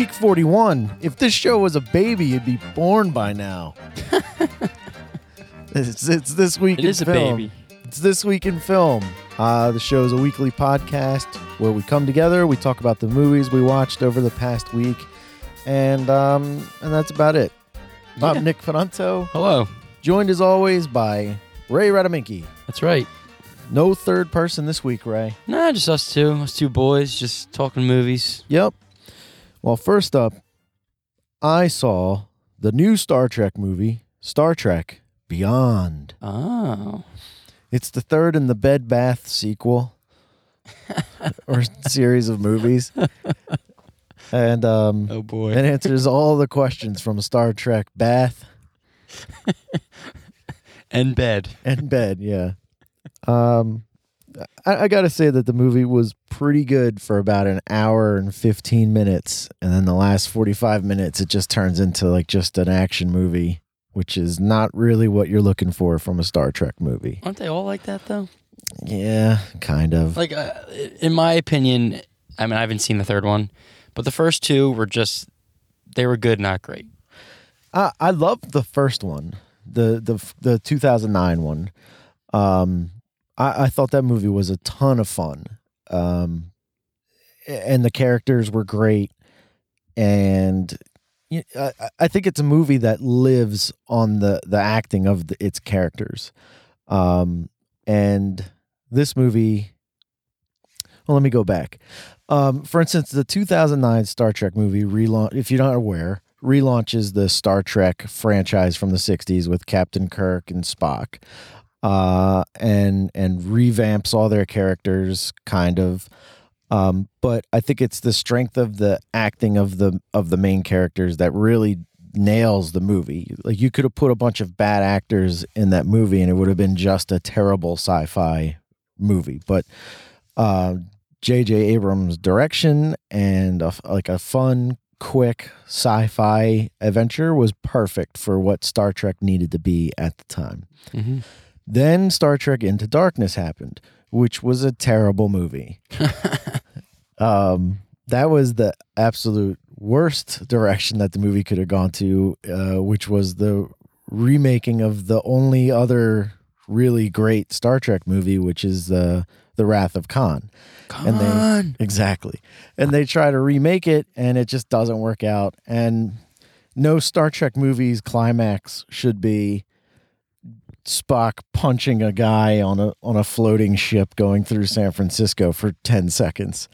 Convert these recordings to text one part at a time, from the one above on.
week 41. If this show was a baby, it'd be born by now. it's, it's this week It in is a film. baby. It's this week in film. Uh, the show is a weekly podcast where we come together, we talk about the movies we watched over the past week, and um, and that's about it. Yeah. I'm Nick Ferranto, Hello. joined as always by Ray Radaminki. That's right. No third person this week, Ray. Nah, just us two. Us two boys just talking movies. Yep. Well, first up, I saw the new Star Trek movie, Star Trek Beyond. Oh. It's the third in the Bed Bath sequel or series of movies. And um Oh boy. it answers all the questions from Star Trek Bath And bed. and Bed, yeah. Um I, I gotta say that the movie was pretty good for about an hour and 15 minutes. And then the last 45 minutes, it just turns into like just an action movie, which is not really what you're looking for from a Star Trek movie. Aren't they all like that though? Yeah, kind of. Like, uh, in my opinion, I mean, I haven't seen the third one, but the first two were just they were good, not great. I I loved the first one, the the the 2009 one. Um, I, I thought that movie was a ton of fun. Um, and the characters were great, and i think it's a movie that lives on the the acting of the, its characters. Um, and this movie. Well, let me go back. Um, for instance, the 2009 Star Trek movie relaunch. If you're not aware, relaunches the Star Trek franchise from the 60s with Captain Kirk and Spock. Uh, and and revamps all their characters kind of um, but I think it's the strength of the acting of the of the main characters that really nails the movie. Like you could have put a bunch of bad actors in that movie and it would have been just a terrible sci-fi movie. But uh, J.J. Abrams' direction and a, like a fun, quick sci-fi adventure was perfect for what Star Trek needed to be at the time. Mm-hmm. Then Star Trek Into Darkness happened, which was a terrible movie. um, that was the absolute worst direction that the movie could have gone to, uh, which was the remaking of the only other really great Star Trek movie, which is the the Wrath of Khan. Come And they- Exactly. And they try to remake it and it just doesn't work out. And no Star Trek movie's climax should be Spock punching a guy on a on a floating ship going through San Francisco for 10 seconds.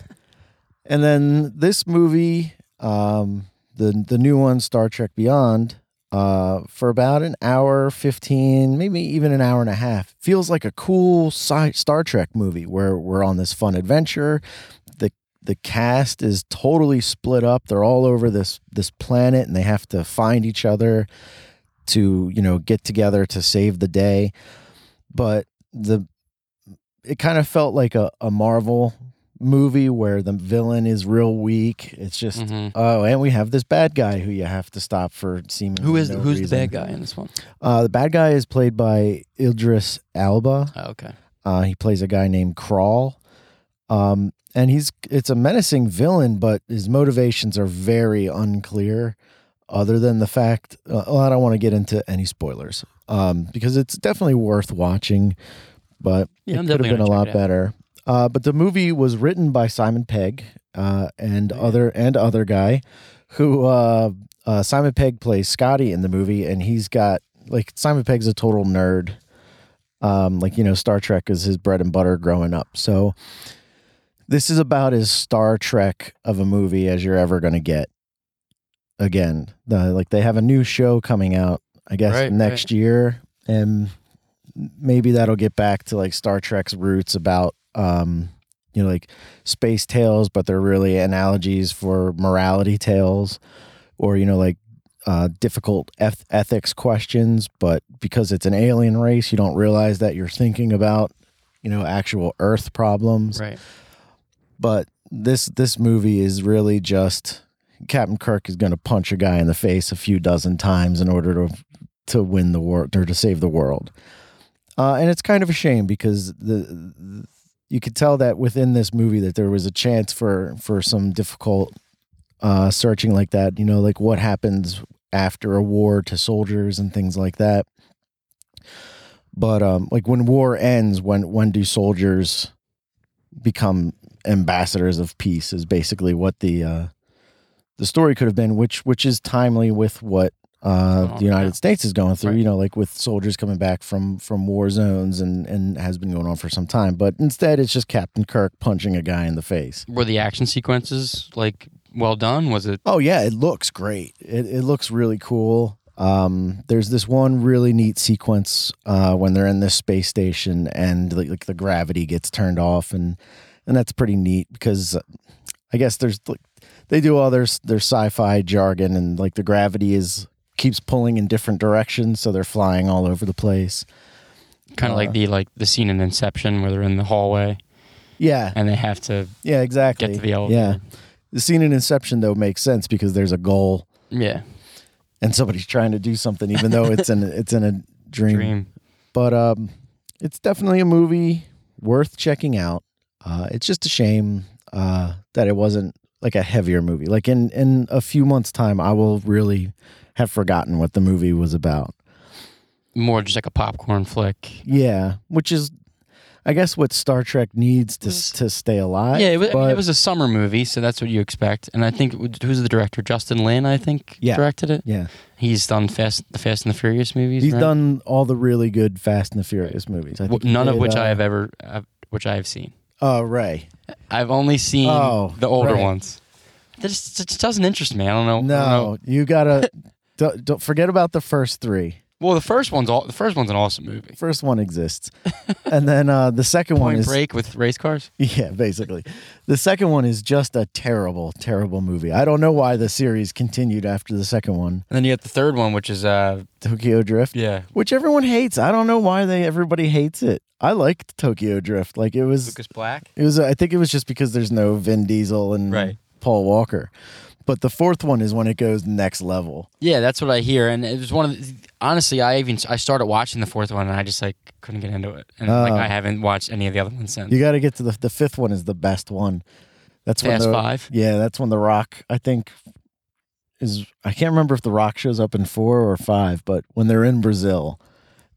and then this movie um the the new one Star Trek Beyond uh, for about an hour 15 maybe even an hour and a half feels like a cool sci- star trek movie where we're on this fun adventure. The the cast is totally split up. They're all over this this planet and they have to find each other to you know get together to save the day but the it kind of felt like a, a marvel movie where the villain is real weak it's just Mhm. oh and we have this bad guy who you have to stop for seemingly Who is no who's reason. the bad guy in this one? Uh, the bad guy is played by Idris Elba. Oh, okay. Uh, he plays a guy named Krall, um, and he's it's a menacing villain, but his motivations are very unclear. Other than the fact, uh, well, I don't want to get into any spoilers um, because it's definitely worth watching, but Yeah, it could have been a lot check it out. better. Uh, but the movie was written by Simon Pegg uh, and other and other guy, who uh, uh, Simon Pegg plays Scotty in the movie, and he's got like Simon Pegg's a total nerd. Um, like you know, Star Trek is his bread and butter growing up. So this is about as Star Trek of a movie as you're ever going to get. Again, the, like they have a new show coming out, I guess Right, next year, and maybe that'll get back to like Star Trek's roots about um, you know, like space tales, but they're really analogies for morality tales, or you know, like uh, difficult eth- ethics questions. But because it's an alien race, you don't realize that you're thinking about you know actual Earth problems. Right. But this this movie is really just Captain Kirk is going to punch a guy in the face a few dozen times in order to to win the world or to save the world. Uh, and it's kind of a shame because the, the you could tell that within this movie that there was a chance for for some difficult uh, searching like that. You know, like what happens after a war to soldiers and things like that. But um, like when war ends, when when do soldiers become ambassadors of peace? Is basically what the uh, the story could have been, which which is timely with what uh, Oh, the United yeah. States is going through. Right. You know, like with soldiers coming back from from war zones and and has been going on for some time. But instead, it's just Captain Kirk punching a guy in the face. Were the action sequences like well done? Was it? Oh yeah, it looks great. It it looks really cool. Um, there's this one really neat sequence uh, when they're in this space station and like, like the gravity gets turned off and and that's pretty neat because I guess there's like they do all their their sci-fi jargon and like the gravity is keeps pulling in different directions so they're flying all over the place. Kind of Uh, like the like the scene in Inception where they're in the hallway Yeah, and they have to yeah, exactly. get to the elevator. Yeah, the scene in Inception though makes sense because there's a goal Yeah. and somebody's trying to do something even though it's in it's in a dream. Dream. But um, it's definitely a movie worth checking out. Uh, it's just a shame uh, that it wasn't like a heavier movie. Like in in a few months' time, I will really have forgotten what the movie was about. More just like a popcorn flick. Yeah, which is, I guess, what Star Trek needs to Yes. to stay alive. Yeah, it was, I mean, it was a summer movie, so that's what you expect. And I think who's the director? Justin Lin, I think, Yeah. directed it. Yeah, He's done Fast, the Fast and the Furious movies. he's right? done all the really good Fast and the Furious movies. I W- think he none of did, which I uh, have ever, uh, which I have seen. Oh, Ray. I've only seen Oh, the older right. ones. This just, doesn't interest me. I don't know. I don't know. No, you gotta don't, don't forget about the first three. Well, the first one's all. The first one's an awesome movie. First one exists, and then uh, the second one Point is Break with race cars. yeah, basically. The second one is just a terrible, terrible movie. I don't know why the series continued after the second one, And then you got the third one, which is uh, Tokyo Drift, yeah, which everyone hates. I don't know why they everybody hates it. I liked Tokyo Drift. Like it was, Lucas Black. it was. I think it was just because there's no Vin Diesel and Right. Paul Walker. But the fourth one is when it goes next level. Yeah, that's what I hear, and it was one of. The, honestly, I even I started watching the fourth one, and I just like couldn't get into it, and like Oh. I haven't watched any of the other ones since. You got to get to the the fifth one is the best one. That's when the, Five. Yeah, that's when the Rock. I think is I can't remember if the Rock shows up in four or five, but when they're in Brazil,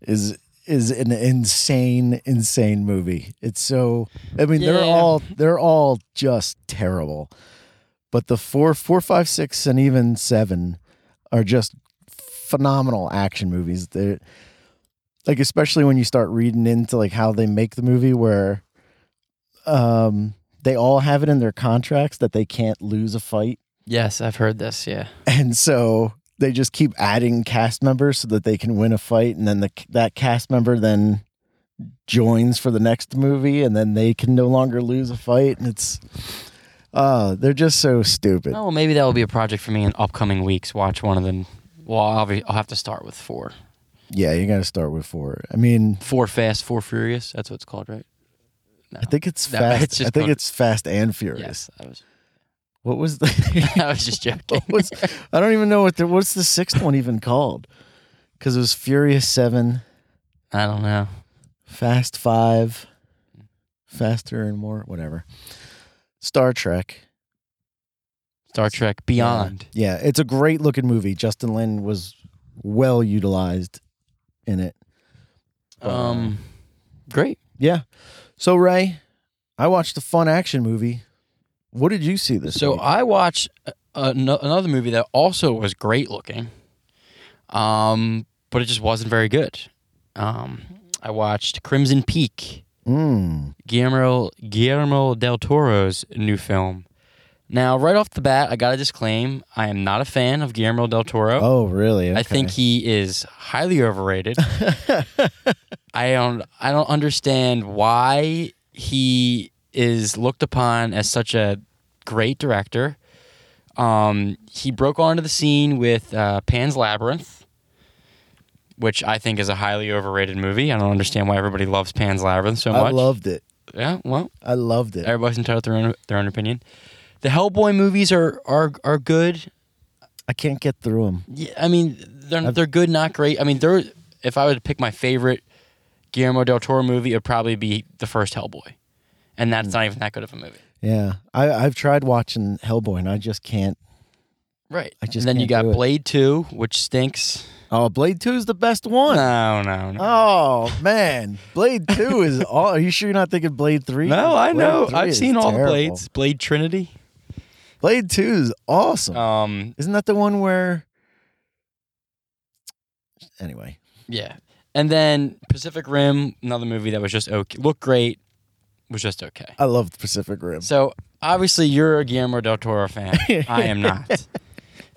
is is an insane, insane movie. It's so. I mean, they're all they're all just terrible, but the four, four, five, six, and even seven are just phenomenal action movies. They're like especially when you start reading into like how they make the movie where um they all have it in their contracts that they can't lose a fight Yes, I've heard this. Yeah, and so they just keep adding cast members so that they can win a fight and then the that cast member then joins for the next movie and then they can no longer lose a fight and it's uh they're just so stupid oh, well, maybe that will be a project for me in upcoming weeks. Watch one of them. Well, I'll, be, I'll have to start with four. yeah you got to start with four i mean Four Fast, Four Furious. That's what it's called, right? No. i think it's fast it's i think it's fast and furious Yes, I was. what was the I was just joking. was, i don't even know what the what's the sixth one even called because it was furious seven I don't know. Fast Five, Faster and More, whatever. Star Trek. Star Trek Beyond. Yeah, it's a great looking movie. Justin Lin was well utilized in it. Um, great. Yeah. So Ray, I watched a fun action movie. What did you see this So week? I watched a, ano- another movie that also was great looking, um, but it just wasn't very good. Um, I watched Crimson Peak, Mm. Guillermo Guillermo del Toro's new film. Now, right off the bat, I gotta disclaim: I am not a fan of Guillermo del Toro. Oh, really? I think he is highly overrated. I don't I don't understand why he is looked upon as such a great director. Um, he broke onto the scene with uh, Pan's Labyrinth, which I think is a highly overrated movie. I don't understand why everybody loves Pan's Labyrinth so much. I loved it. yeah, well, I loved it. everybody's entitled to their own, their own opinion. The Hellboy movies are are are good. I can't get through them. Yeah, I mean they're I've- they're good, not great. I mean, they're if I were to pick my favorite Guillermo del Toro movie, it'd probably be the first Hellboy, and that's hmm. not even that good of a movie. Yeah, I, I've tried watching Hellboy and I just can't. Right. I just and then you got. Blade Two, which stinks. Oh, Blade Two is the best one. No, no, no. Oh man, Blade Two is all. Are you sure you're not thinking Blade Three? no, I Blade know. I've seen all the blades. Blade Trinity. Blade Two is awesome. Um. Isn't that the one where? Anyway, Yeah. And then Pacific Rim, another movie that was just okay, looked great, was just okay. I love Pacific Rim. So obviously you're a Guillermo del Toro fan. I am not.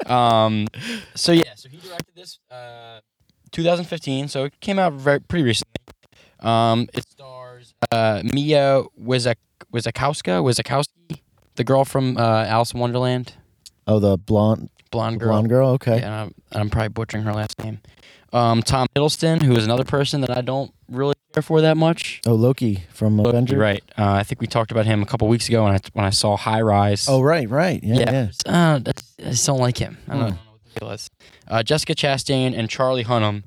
Um. So yeah. So he directed this, uh, 2015. So it came out very pretty recently. Um. It stars uh Mia Wizak Wizakowska Wizakowski, the girl from uh, Alice in Wonderland, Oh, the blonde blonde girl. blonde girl. Okay. Yeah, and I'm, and I'm probably butchering her last name. Um, Tom Hiddleston, who is another person that I don't really care for that much. Oh, Loki from Avenger. Right. Uh, I think we talked about him a couple weeks ago when I when I saw High Rise. Oh, right, right. Yeah, yeah. Uh, I just don't like him. I don't, Hmm. Know what the deal is. Uh, Jessica Chastain and Charlie Hunnam,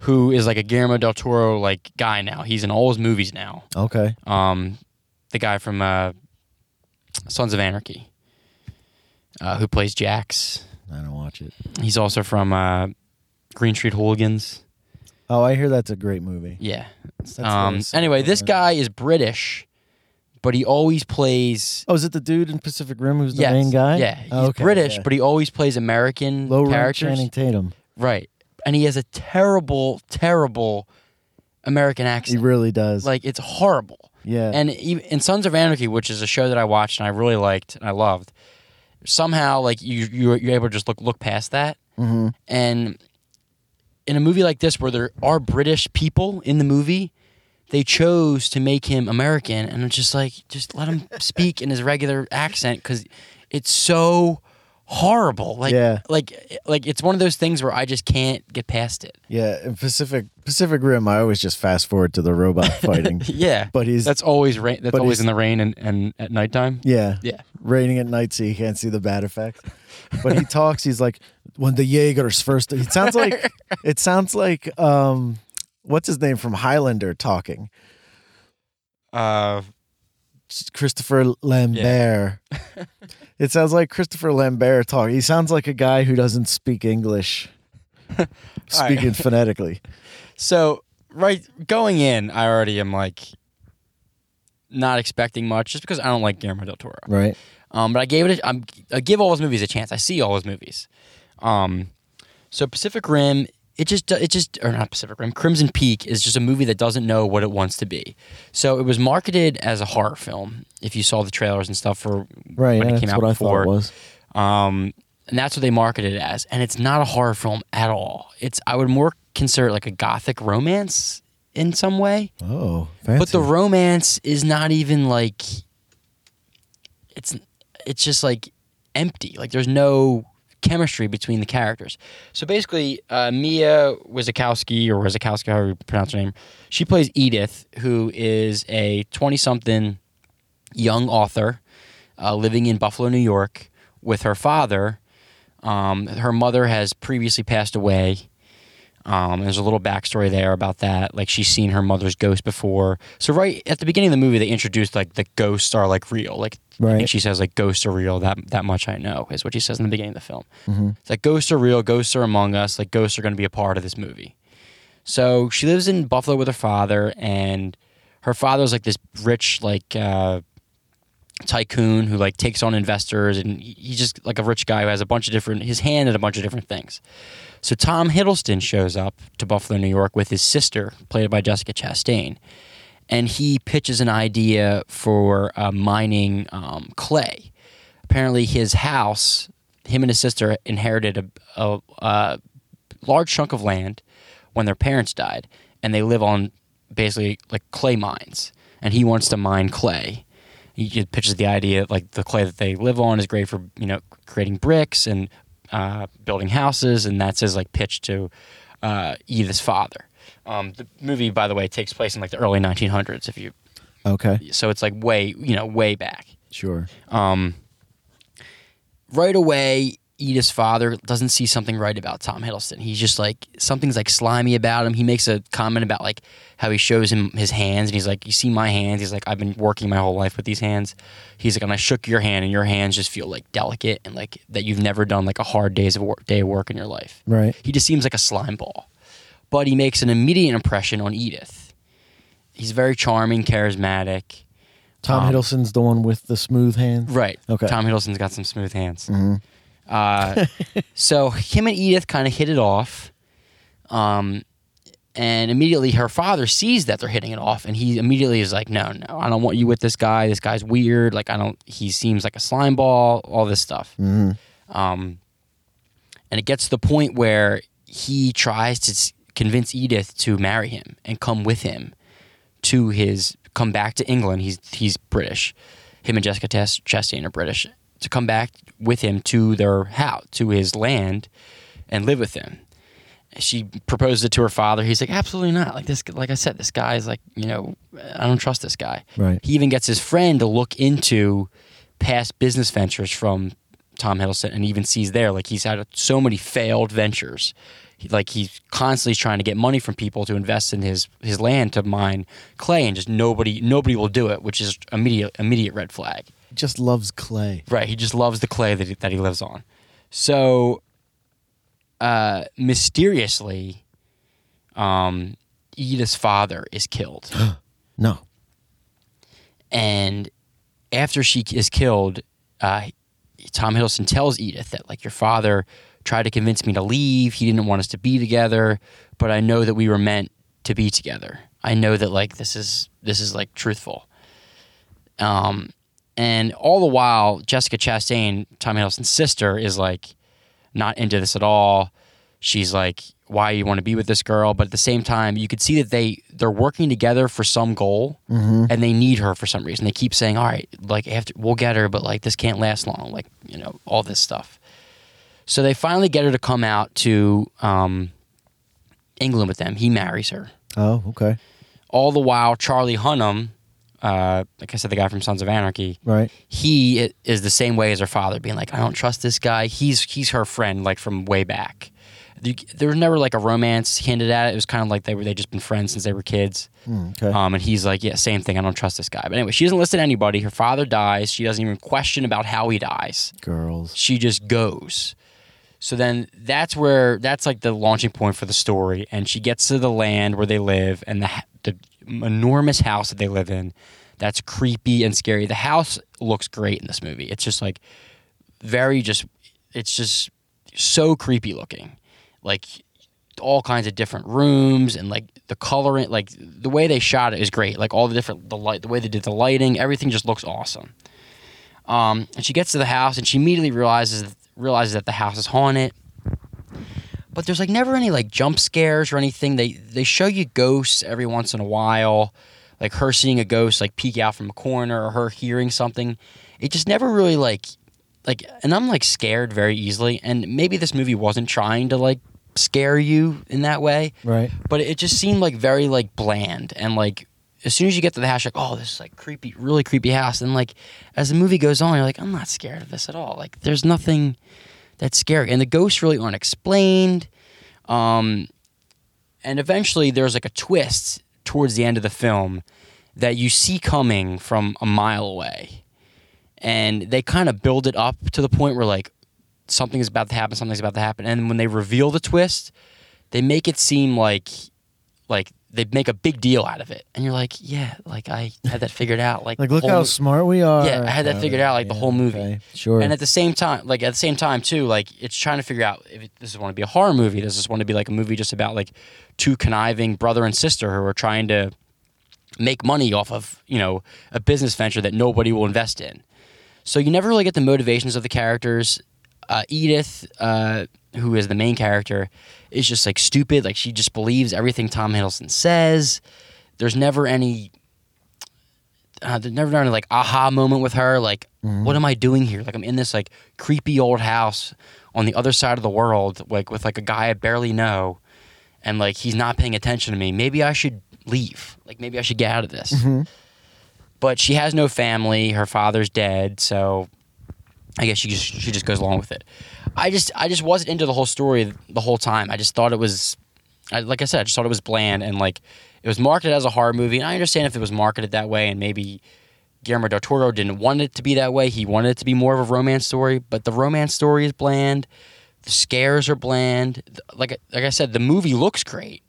who is like a Guillermo del Toro like guy now. He's in all his movies now. Okay. Um, the guy from uh, Sons of Anarchy, uh, who plays Jax. I don't watch it. He's also from uh, Green Street Hooligans. Oh, I hear that's a great movie. Yeah. Um, anyway, this guy is British, but he always plays. Oh, is it the dude in Pacific Rim who's the Yes, main guy? Yeah, he's Oh, okay, British, yeah. but he always plays American low rank characters. Channing Tatum. Right, and he has a terrible, terrible American accent. He accent. really does. like it's horrible. yeah. And even in Sons of Anarchy, which is a show that I watched and I really liked and I loved, somehow like you you're, you're able to just look look past that. hmm And in a movie like this, where there are British people in the movie, they chose to make him American, and it's just like, just let him speak in his regular accent because it's so horrible. Like, Yeah. like, like it's one of those things where I just can't get past it. Yeah, in Pacific Pacific Rim, I always just fast forward to the robot fighting. Yeah, But he's that's always rain. That's always in the rain and, and at nighttime. yeah, Yeah. raining at night so you can't see the bad effects. But he talks. He's like, when the Jaegers first. It sounds like it sounds like um, what's his name from Highlander talking. Uh, Christopher Lambert. it sounds like Christopher Lambert talking. He sounds like a guy who doesn't speak English, speaking phonetically. So right going in, I already am like not expecting much, just because I don't like Guillermo del Toro. Right. Um, but I gave it. A, I'm, I give all his movies a chance. I see all his movies. Um, so Pacific Rim, it just it just or not Pacific Rim, Crimson Peak is just a movie that doesn't know what it wants to be. So it was marketed as a horror film. If you saw the trailers and stuff for Right. when yeah, it came that's out what I before, thought it was. um, and that's what they marketed it as. And it's not a horror film at all. It's I would more consider it like a gothic romance in some way. Oh, fancy. But the romance is not even like it's it's just like empty. Like there's no chemistry between the characters. So basically, uh, Mia Wazakowski or Wazakowski, however you pronounce her name, she plays Edith, who is a twenty-something young author uh, living in Buffalo, New York, with her father. Um, her mother has previously passed away. Um, there's a little backstory there about that. Like she's seen her mother's ghost before. So right at the beginning of the movie, they introduced like the ghosts are like real. Like Right. think she says like ghosts are real. That that much I know is what she says in the beginning of the film. Mhm. It's like ghosts are real. Ghosts are among us. Like ghosts are going to be a part of this movie. So she lives in Buffalo with her father, and her father's like this rich like uh, tycoon who like takes on investors, and he's just like a rich guy who has a bunch of different his hand in a bunch of different things. So Tom Hiddleston shows up to Buffalo, New York, with his sister, played by Jessica Chastain, and he pitches an idea for uh, mining um, clay. Apparently, his house, him and his sister inherited a, a, a large chunk of land when their parents died, and they live on basically like clay mines. And he wants to mine clay. He pitches the idea like the clay that they live on is great for you know creating bricks and uh, building houses, and that's his like pitch to uh, Edith's father. Um, the movie, by the way, takes place in like the early 1900s. If you Okay. so, it's like way you know way back. Sure. Um, right away, Edith's father doesn't see something right about Tom Hiddleston. He's just like something's like slimy about him. He makes a comment about like how he shows him his hands and he's like, "You see my hands?" He's like, "I've been working my whole life with these hands." He's like, "And I shook your hand and your hands just feel like delicate and like that you've never done like a hard days of work, day of work in your life." Right. He just seems like a slime ball. But he makes an immediate impression on Edith. He's very charming, charismatic. Tom Um, Hiddleston's the one with the smooth hands. Right. Okay. Tom Hiddleston's got some smooth hands. Mhm. Uh, so him and Edith kind of hit it off. Um, and immediately her father sees that they're hitting it off, and he immediately is like, "No, no, I don't want you with this guy. This guy's weird. Like, I don't. He seems like a slime ball. All this stuff." Mhm. Um, and it gets to the point where he tries to convince Edith to marry him and come with him to his come back to England. He's he's British. Him and Jessica Tess, Chastain are British. To come back with him to their house, to his land, and live with him. She proposed it to her father. He's like, absolutely not. Like this, like I said, this guy is like, you know, I don't trust this guy. Right. He even gets his friend to look into past business ventures from Tom Hiddleston and even sees there like he's had so many failed ventures. He, like he's constantly trying to get money from people to invest in his his land to mine clay and just nobody nobody will do it, which is immediate immediate red flag. He Just loves clay. Right, he just loves the clay that he, that he lives on. So uh mysteriously um Edith's father is killed. No. and after she is killed, uh, Tom Hiddleston tells Edith that like your father tried to convince me to leave. He didn't want us to be together, but I know that we were meant to be together. I know that like this is this is like truthful. Um, and all the while, Jessica Chastain, Tom Hiddleston's sister, is like not into this at all. She's like, "Why you want to be with this girl?" But at the same time, you could see that they they're working together for some goal Mm-hmm. and they need her for some reason. They keep saying, "All right, like after we'll get her, but like this can't last long." Like you know all this stuff. So they finally get her to come out to um, England with them. He marries her. Oh, okay. All the while, Charlie Hunnam, uh, like I said, the guy from Sons of Anarchy, Right. he is the same way as her father, being like, "I don't trust this guy. He's he's her friend, like from way back." You- There was never like a romance hinted at. It was kind of like they were they just been friends since they were kids. Mm, okay. Um, and he's like, yeah, same thing. I don't trust this guy. But anyway, she doesn't listen to anybody. Her father dies. She doesn't even question about how he dies. Girls. She just goes. So then that's where that's like the launching point for the story. And she gets to the land where they live and the the enormous house that they live in. That's creepy and scary. The house looks great in this movie. It's just like very just. It's just so creepy looking. Like all kinds of different rooms and like the coloring like the way they shot it is great like all the different the light the way they did the lighting everything just looks awesome um, and she gets to the house and she immediately realizes realizes that the house is haunted. But there's like never any like jump scares or anything. They they show you ghosts every once in a while like her seeing a ghost like peek out from a corner or her hearing something. It just never really like like and i'm like scared very easily. And maybe this movie wasn't trying to like scare you in that way. Right. but it just seemed like very like bland and like as soon as you get to the house, like, oh, this is like creepy, really creepy house. And like as the movie goes on, you're like, I'm not scared of this at all. Like there's nothing that's scary, and the ghosts really aren't explained. Um, and eventually, there's like a twist towards the end of the film that you see coming from a mile away, and they kind of build it up to the point where like something is about to happen, something's about to happen, and when they reveal the twist, they make it seem like like they make a big deal out of it, and you're like, yeah, like I had that figured out. Like, Like, look how mo- smart we are. Yeah, I had that oh, figured out, like, the whole movie. okay. Sure. and at the same time, like at the same time too, like it's trying to figure out if it, this is want to be a horror movie. Does this want to be like a movie just about like two conniving brother and sister who are trying to make money off of you know a business venture that nobody will invest in. So you never really get the motivations of the characters. Uh, Edith, uh, who is the main character, is just like stupid. Like she just believes everything Tom Hiddleston says. There's never any. Uh, there's never any like aha moment with her. Like, what am I doing here? Like I'm in this like creepy old house on the other side of the world, like with like a guy I barely know, and like he's not paying attention to me. Maybe I should leave. Like maybe I should get out of this Mhm. but she has no family. Her father's dead, so I guess she just she just goes along with it. I just I just wasn't into the whole story the whole time. I just thought it was, I, like I said, I just thought it was bland and like it was marketed as a horror movie. And I understand if it was marketed that way, and maybe Guillermo del Toro didn't want it to be that way. He wanted it to be more of a romance story, but the romance story is bland. The scares are bland. Like like I said, the movie looks great.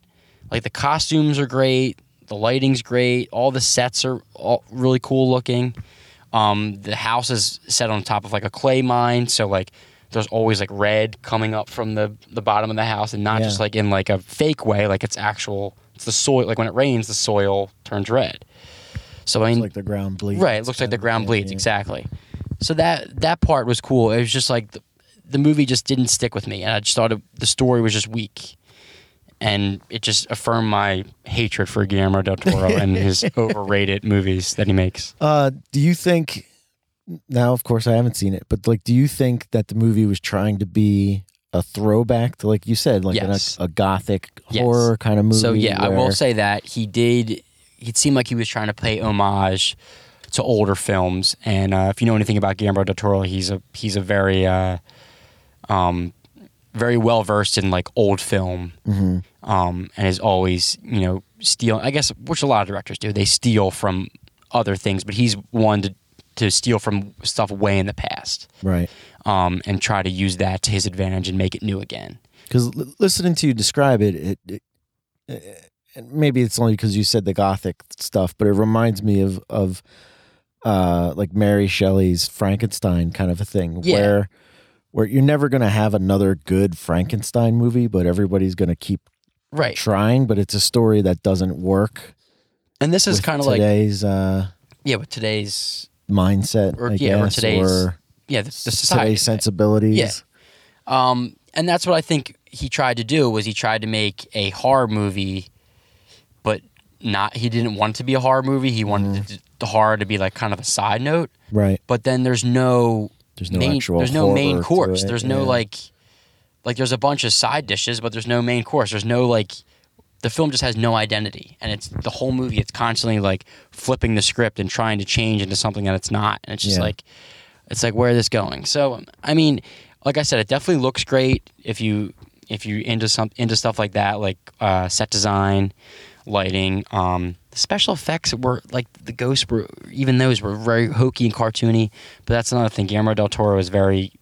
Like the costumes are great. The lighting's great. All the sets are all really cool looking. Um, the house is set on top of like a clay mine, so like there's always like red coming up from the the bottom of the house, and not Yeah. just like in like a fake way. Like it's actual. It's the soil. Like when it rains, the soil turns red. So I It's mean, like the ground bleeds. Right, it looks like the ground thing, bleeds yeah. exactly. So that that part was cool. It was just like the, the movie just didn't stick with me, and I just thought it, the story was just weak, and it just affirmed my hatred for Guillermo del Toro and his overrated movies that he makes. Uh, do you think? Now, of course, I haven't seen it, but like, do you think that the movie was trying to be a throwback to, like you said, like an- Yes. a, gothic Yes. horror kind of movie? So yeah, I will say that he did. It seemed like he was trying to pay homage to older films, and uh, if you know anything about Guillermo del Toro, he's a he's a very uh, um, very well versed in like old film, Mhm. um, and is always you know steal. I guess which a lot of directors do. They steal from other things, but he's one to to steal from stuff way in the past, right? um, and try to use that to his advantage and make it new again. Because l- listening to you describe it, it, it, it and maybe it's only because you said the gothic stuff, but it reminds me of of uh, like Mary Shelley's Frankenstein kind of a thing, Yeah. where where you're never going to have another good Frankenstein movie, but everybody's going to keep Right, trying, but it's a story that doesn't work. and this is kind of like today's uh, yeah, with today's mindset, Or- I yeah, or today's or yeah the, the society. today's sensibilities. Yeah. Um, and that's what I think he tried to do was he tried to make a horror movie, but not he didn't want it to be a horror movie. He wanted Mm-hmm. the, the horror to be like kind of a side note. Right. But then there's no There's no main, actual. there's no main course. There's no yeah. like like there's a bunch of side dishes, but there's no main course. There's no like the film just has no identity, and it's the whole movie. It's constantly like flipping the script and trying to change into something that it's not, and it's just Yeah. like it's like where is this going? So I mean, like I said, it definitely looks great if you if you into some into stuff like that, like uh, set design, lighting. Um, the special effects were like the ghosts were even those were very hokey and cartoony. But that's another thing. Guillermo del Toro is very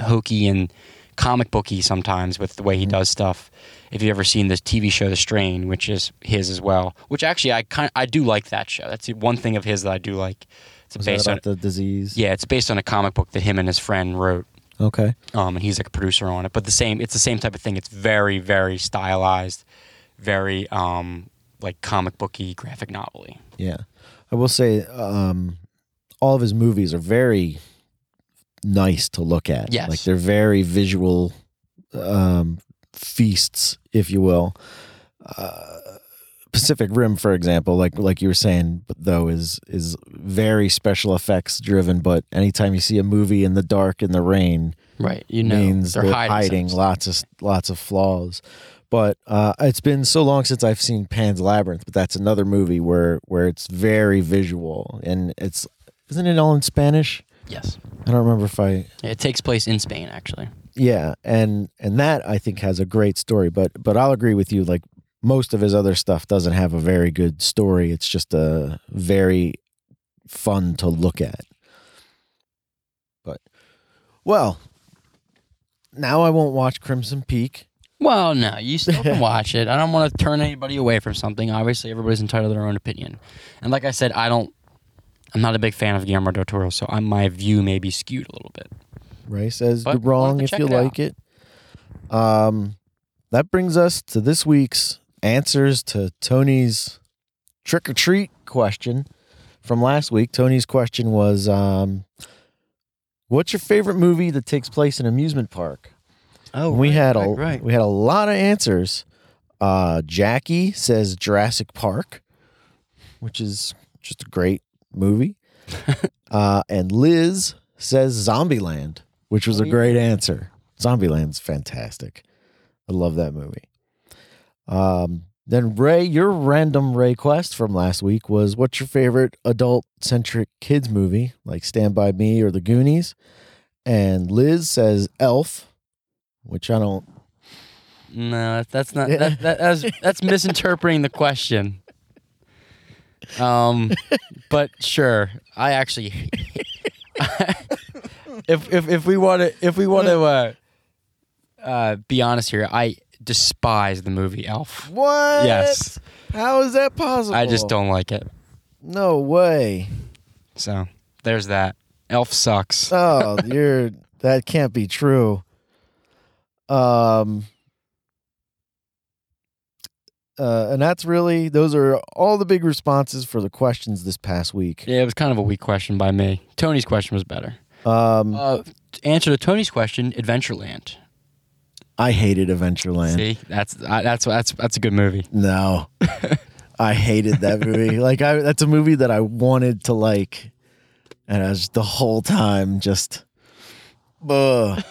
hokey and comic booky sometimes with the way he does stuff. If you've ever seen the TV show The Strain, which is his as well, which actually I kind I do like that show. That's one thing of his that I do like. It's Was based on about the disease? yeah, it's based on a comic book that him and his friend wrote. Okay. Um, and he's like a producer on it. But the same, it's the same type of thing. It's very, very stylized, very um, like comic booky, graphic novel-y. Yeah. I will say, um, all of his movies are very nice to look at. Yes. Like they're very visual um, feasts, if you will. Uh, Pacific Rim, for example, like like you were saying, though, is is very special effects driven. But anytime you see a movie in the dark in the rain, Right. You know, means they're, they're, hiding, hiding, lots of lots of flaws. But uh, it's been so long since I've seen Pan's Labyrinth, but that's another movie where where it's very visual and it's isn't it all in Spanish? Yes. I don't remember if I It takes place in Spain, actually. yeah, and and that I think has a great story. But but I'll agree with you. Like most of his other stuff doesn't have a very good story. It's just a very fun to look at. But well, now I won't watch Crimson Peak. Well, no, you still can watch it. I don't want to turn anybody away from something. Obviously, everybody's entitled to their own opinion. And like I said, I don't. I'm not a big fan of Guillermo del Toro, so I, my view may be skewed a little bit. Ray says But you're wrong if you it out. like it. Um, that brings us to this week's answers to Tony's trick or treat question from last week. Tony's question was, um, "What's your favorite movie that takes place in amusement park?" Oh, we had a right. we had a lot of answers. Uh, Jackie says Jurassic Park, which is just a great movie. uh, and Liz says Zombieland, which was Oh, a yeah. great answer. Zombieland's fantastic. I love that movie. Um, then Ray, your random request from last week was what's your favorite adult centric kids movie, like Stand By Me or The Goonies? And Liz says Elf, which I don't. No, that's not that, that that's that's misinterpreting the question. Um, but sure, I actually, if if if we want to if we want to uh, uh, be honest here, I despise the movie Elf. What? Yes, How is that possible? I just don't like it. No way. So there's that. Elf sucks. Oh, you're that can't be true. Um. Uh, and that's really those are all the big responses for the questions this past week. Yeah, it was kind of a weak question by me. Tony's question was better. Um, Uh, answer to Tony's question, Adventureland. I hated Adventureland. See, that's uh, that's that's that's a good movie. No. I hated that movie. Like I that's a movie that I wanted to like and I was the whole time just ugh.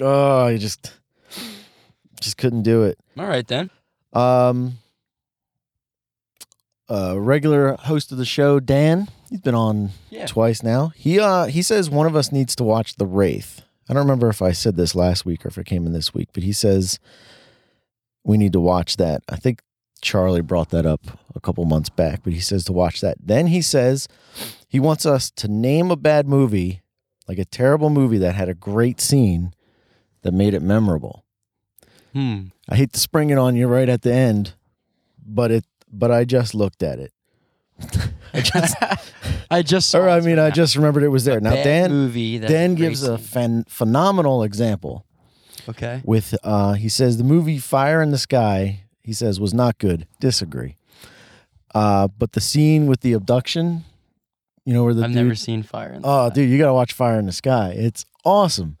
Oh, I just just couldn't do it. All right then. Um uh regular host of the show, Dan, he's been on Yeah. twice now. He uh he says one of us needs to watch The Wraith. I don't remember if I said this last week or if it came in this week, but he says we need to watch that. I think Charlie brought that up a couple months back, but he says to watch that. Then he says he wants us to name a bad movie, like a terrible movie that had a great scene that made it memorable. Hmm. I hate to spring it on you right at the end, but it but I just looked at it. I just I just. Saw or I mean I just remembered it was there. Now Dan movie. Dan gives a phen- phenomenal example okay. with uh he says the movie Fire in the Sky he says was not good. Disagree. Uh but the scene with the abduction, you know where the I've dude, never seen Fire. In the Oh, Sky. dude, you got to watch Fire in the Sky. It's awesome.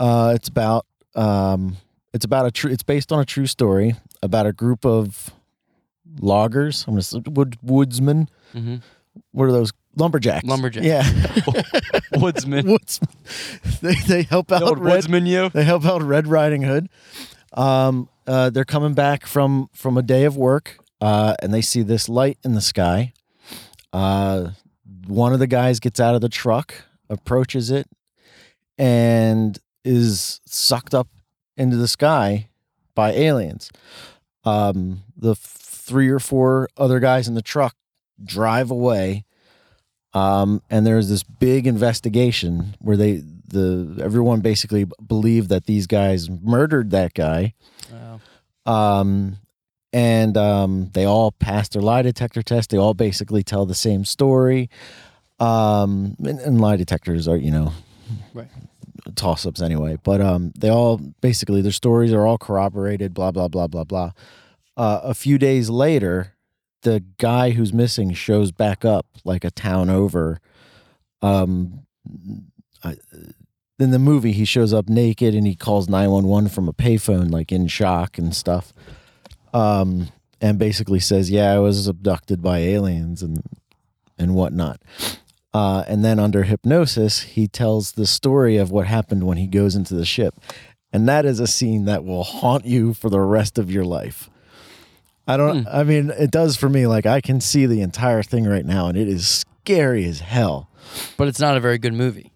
Uh it's about um it's about a true it's based on a true story about a group of loggers, I'm say wood woodsmen. Mhm. What are those? Lumberjacks. Lumberjacks. Yeah. Woodsmen. They they help out Red Woodsman, you. they help out Red Riding Hood. Um, uh, they're coming back from from a day of work, uh, and they see this light in the sky. Uh, one of the guys gets out of the truck, approaches it, and is sucked up into the sky by aliens. Um, the three or four other guys in the truck drive away. Um, and there's this big investigation where they the everyone basically believed that these guys murdered that guy. Wow. Um, and um, they all passed their lie detector test. They all basically tell the same story. Um, and, and lie detectors are you know Right. Toss ups anyway. But um, they all basically their stories are all corroborated. Blah blah blah blah blah. Uh, a few days later, the guy who's missing shows back up like a town over. Um, I, in the movie, he shows up naked and he calls nine one one from a payphone, like in shock and stuff. Um, and basically says, "Yeah, I was abducted by aliens and and whatnot." Uh, and then under hypnosis, he tells the story of what happened when he goes into the ship. And that is a scene that will haunt you for the rest of your life. I don't, I mean, it does for me. Like, I can see the entire thing right now, and it is scary as hell. But it's not a very good movie.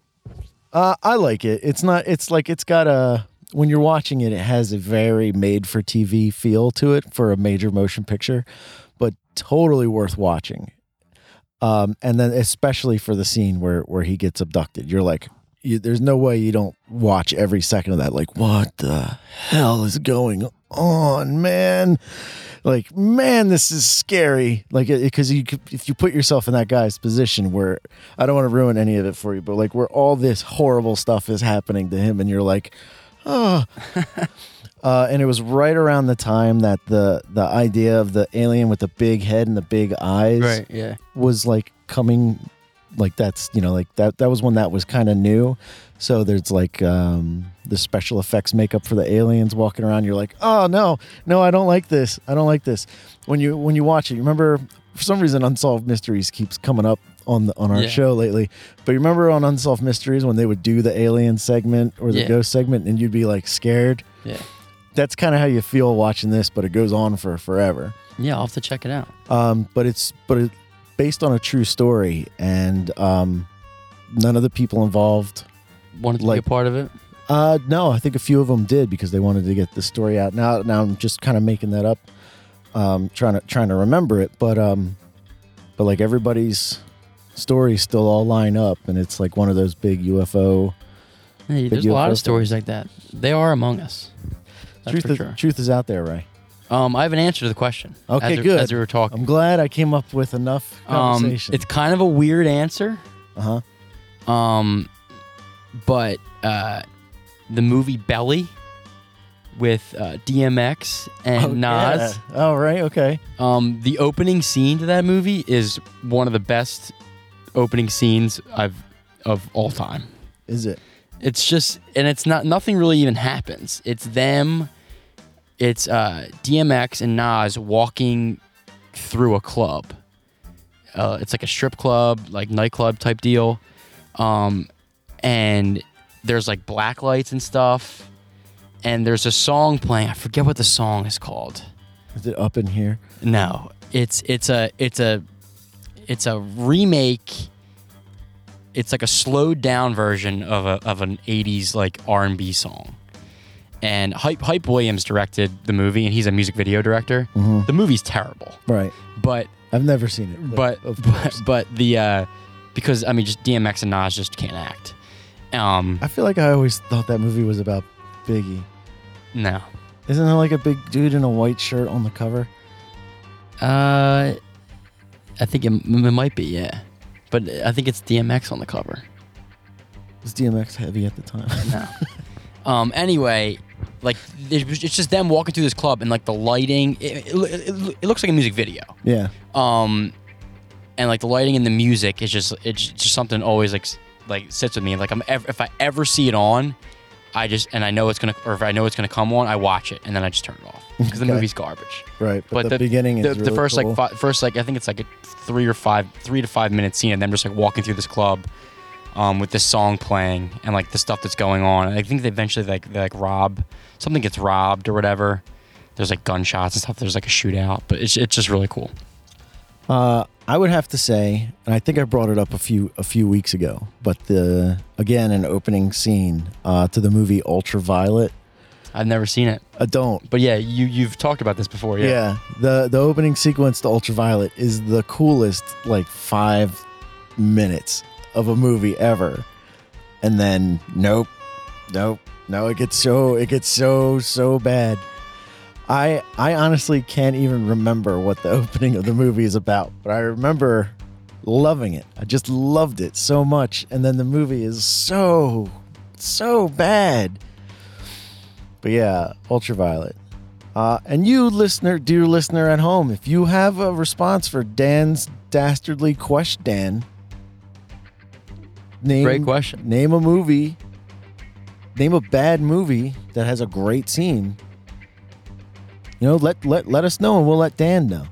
Uh, I like it. It's not, it's like, it's got a, when you're watching it, it has a very made for TV feel to it for a major motion picture, but totally worth watching. Um, and then especially for the scene where where he gets abducted, you're like, you, there's no way you don't watch every second of that. Like, what the hell is going on, man? Like, man, this is scary. Like, because you if you put yourself in that guy's position, where I don't want to ruin any of it for you, but like where all this horrible stuff is happening to him, and you're like, oh. Uh, and it was right around the time that the the idea of the alien with the big head and the big eyes Right. Yeah. was like coming like that's you know like that that was when that was kind of new so there's like um the special effects makeup for the aliens walking around you're like oh no no i don't like this i don't like this when you when you watch it you remember for some reason unsolved mysteries keeps coming up on the on our Yeah. show lately but you remember on unsolved mysteries when they would do the alien segment or the Yeah. ghost segment and you'd be like scared Yeah. That's kind of how you feel watching this but it goes on for forever Yeah. I'll have to check it out. um, but it's but it, based on a true story, and um, none of the people involved. Wanted to Like- be a part of it. Uh, no, I think a few of them did because they wanted to get the story out. Now, now I'm just kind of making that up, um, trying to trying to remember it. But um, but like everybody's stories still all line up, and it's like one of those big UFO. Hey, there's you a lot of stories like that. They are among us. Truth is, sure. truth is out there, Ray. Um, I have an answer to the question. Okay, as good. As we were talking, I'm glad I came up with enough um, it's kind of a weird answer. uh huh. Um, but uh, the movie Belly with uh, DMX and Nas. Oh right. Okay. Um, the opening scene to that movie is one of the best opening scenes I've of all time. Is it? It's just, and it's not nothing really even happens. It's them. It's uh, DMX and Nas walking through a club. Uh, it's like a strip club, like nightclub type deal. Um, and there's like black lights and stuff. And there's a song playing. I forget what the song is called. Is it up in here? No, it's it's a it's a it's a remake. It's like a slowed down version of a of an '80s like R&B song. And Hype Hype Williams directed the movie, and he's a music video director. Mhm. The movie's terrible, Right. but I've never seen it. but but, but the uh, because I mean, just DMX and Nas just can't act. Um, I feel like I always thought that movie was about Biggie. no. Isn't there like a big dude in a white shirt on the cover? Uh, I think it, it might be, yeah. But I think it's DMX on the cover. Was DMX heavy at the time? No. um. Anyway, like it it's just them walking through this club and like the lighting. It, it, it, it looks like a music video. yeah. Um, and like the lighting and the music is just it's just something always like like sits with me. Like I'm ever, if I ever see it on, I just and I know it's gonna or if I know it's gonna come on, I watch it and then I just turn it off because the Okay. movie's garbage. Right. But, But the, the- beginning the really first cool. like fi- first like I think it's like a three or five three to five minute scene and them just like walking through this club. Um, with this song playing and like the stuff that's going on, I think they eventually like they like rob something gets robbed or whatever. There's like gunshots and stuff. There's like a shootout, but it's it's just really cool. Uh, I would have to say, and I think I brought it up a few a few weeks ago, but the again an opening scene uh, to the movie Ultraviolet. I've never seen it, I don't. but yeah, you you've talked about this before. Yeah. Yeah. the the opening sequence to Ultraviolet is the coolest like five minutes of a movie ever, and then nope, nope, no, it gets so it gets so so bad. I I honestly can't even remember what the opening of the movie is about, but I remember loving it. I just loved it so much, and then the movie is so so bad. But yeah, Ultraviolet. Uh, and you, listener, dear listener at home, if you have a response for Dan's dastardly question, name Great question. name a movie, name a bad movie that has a great scene. You know, let let let us know, and we'll let Dan know.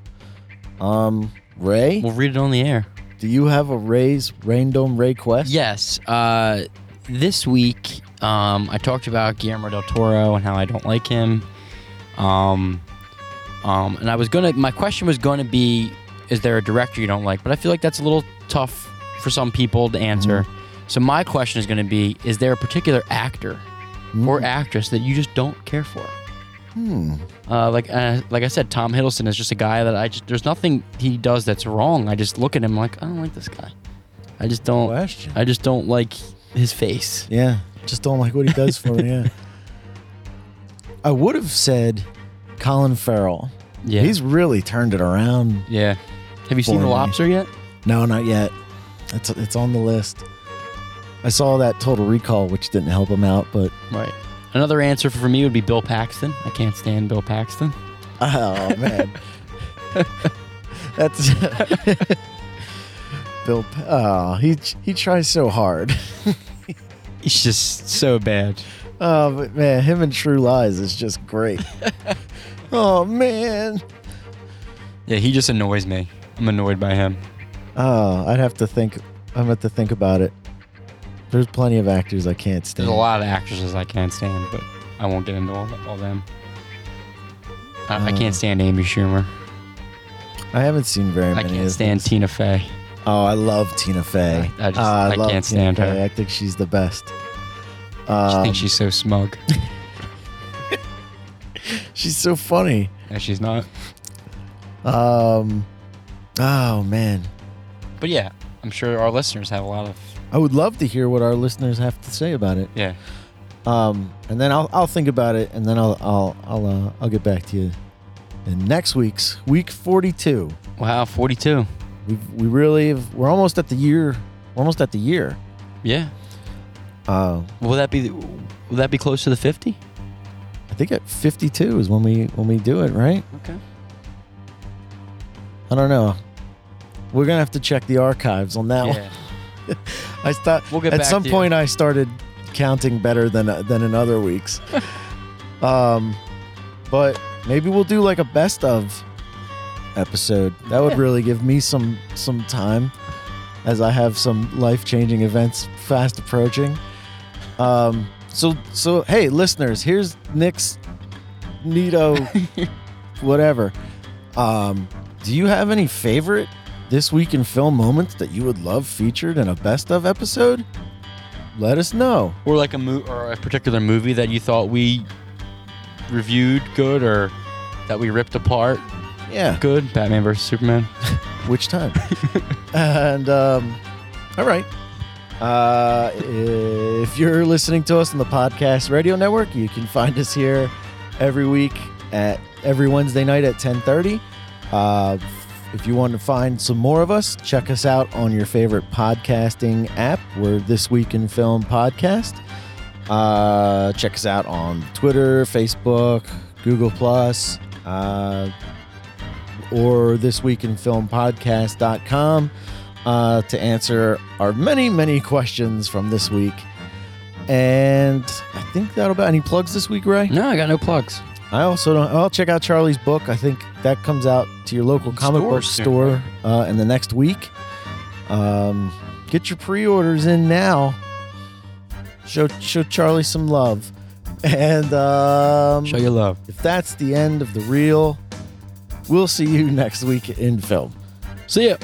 Um, Ray, We'll read it on the air. do you have a Ray's Rain Dome Ray quest? Yes. Uh, this week, um, I talked about Guillermo del Toro and how I don't like him. Um, um, and I was gonna. My question was gonna be, is there a director you don't like? But I feel like that's a little tough for some people to answer. So my question is gonna be, is there a particular actor or Hmm. actress that you just don't care for? Hmm. Uh, like uh, like I said, Tom Hiddleston is just a guy that I just there's nothing he does that's wrong. I just look at him like I don't like this guy. I just don't. Question. I just don't like his face. Yeah, just don't like what he does for me. Yeah. I would have said Colin Farrell. Yeah. He's really turned it around. yeah. Have you seen For The me. Lobster yet? No, not yet. It's it's on the list. I saw that Total Recall, which didn't help him out, but Right. Another answer for me would be Bill Paxton. I can't stand Bill Paxton. oh man, that's Bill. Pa- Oh, he he tries so hard. He's just so bad. Oh, but man, him and True Lies is just great. oh man. Yeah, he just annoys me. I'm annoyed by him. Oh, I'd have to think. I'm have to think about it. There's plenty of actors I can't stand. There's a lot of actresses I can't stand, but I won't get into all, all them. I, I Uh. can't stand Amy Schumer. I haven't seen very many. I can't of stand. Tina Fey. Oh, I love Tina Fey. I- I just- Oh, I love can't Tina stand her. I think she's the best. I Um, think she's so smug. she's so funny. No, she's not. Um, oh man, But yeah, I'm sure our listeners have a lot of I would love to hear what our listeners have to say about it. yeah. Um, and then I'll I'll think about it, and then I'll I'll I'll uh, I'll get back to you in next week's week forty two. Wow, 42. We we really have, we're almost at the year. We're almost at the year. Yeah. Uh, Will that be will that be close to the 50? I think at fifty two is when we when we do it, right? Okay. I don't know. We're gonna have to check the archives on that one. I thought We'll get at some to you. point I started counting better than than in other weeks. um, but maybe we'll do like a best of episode. That would Yeah. really give me some some time as I have some life changing events fast approaching. Um, so so hey listeners, here's Nick's Nito whatever. Um, do you have any favorite this week in film moments that you would love featured in a best of episode? Let us know. Or like a mo- or a particular movie that you thought we reviewed good or that we ripped apart Yeah, good. Batman versus Superman. which time? and um, all right. Uh, if you're listening to us on the podcast radio network, you can find us here every week at every Wednesday night at 10:30. Uh, if you want to find some more of us, check us out on your favorite podcasting app. We're This Week in Film Podcast. Uh, check us out on Twitter, Facebook, Google Plus, uh, or This Week in Film Podcast.com uh, to answer our many, many questions from this week. And I think that'll be any plugs this week, Ray. No, I got no plugs. I also don't. I'll check out Charlie's book. I think that comes out to your local comic Store book soon, store uh, in the next week. Um, get your pre-orders in now. Show show Charlie some love, and um, Show your love. if that's the end of the reel, we'll see you next week in film. See ya.